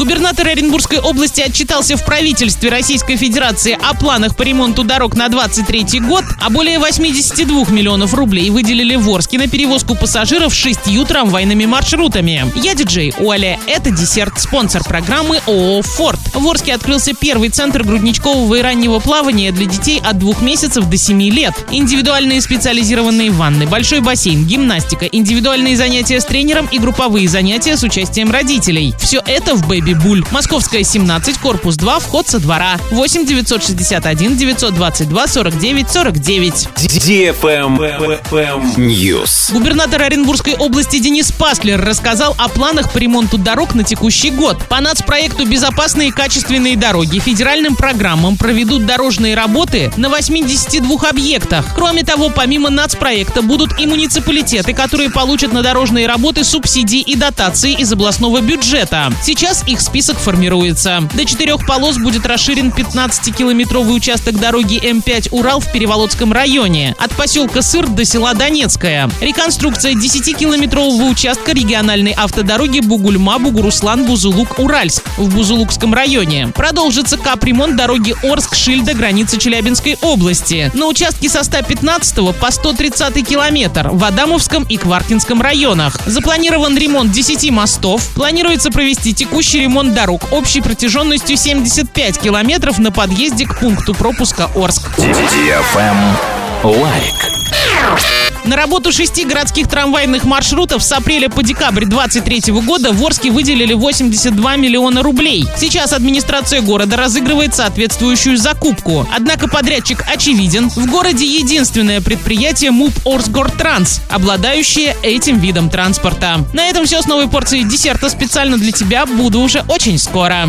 Губернатор Оренбургской области отчитался в правительстве Российской Федерации о планах по ремонту дорог на 23 год, а более 82 миллионов рублей выделили в Орске на перевозку пассажиров шестью трамвайными маршрутами. Я диджей Оля. Это десерт, спонсор программы ООО «Форд». В Орске открылся первый центр грудничкового и раннего плавания для детей от двух месяцев до 7 лет. Индивидуальные специализированные ванны, большой бассейн, гимнастика, индивидуальные занятия с тренером и групповые занятия с участием родителей. Все это в Бэби Буль. Московская 17, корпус 2, вход со двора. 8 961 922 49 49. News. Губернатор Оренбургской области Денис Паслер рассказал о планах по ремонту дорог на текущий год. По нацпроекту «Безопасные и качественные дороги» федеральным программам проведут дорожные работы на 82 объектах. Кроме того, помимо нацпроекта будут и муниципалитеты, которые получат на дорожные работы субсидии и дотации из областного бюджета. Сейчас их список формируется. До четырех полос будет расширен 15-километровый участок дороги М5 «Урал» в Переволодском районе. От поселка Сыр до села Донецкая. Реконструкция 10-километрового участка региональной автодороги Бугульма-Бугуруслан-Бузулук-Уральск в Бузулукском районе. Продолжится капремонт дороги Орск-Шильда границы Челябинской области. На участке со 115 по 130 километр в Адамовском и Кваркинском районах. Запланирован ремонт 10 мостов. Планируется провести текущий ремонт дорог общей протяженностью 75 километров на подъезде к пункту пропуска Орск. Лайк. На работу шести городских трамвайных маршрутов с апреля по декабрь 2023 года в Орске выделили 82 миллиона рублей. Сейчас администрация города разыгрывает соответствующую закупку. Однако подрядчик очевиден. В городе единственное предприятие МУП Орсгортранс, обладающее этим видом транспорта. На этом все с новой порцией десерта специально для тебя. Буду уже очень скоро.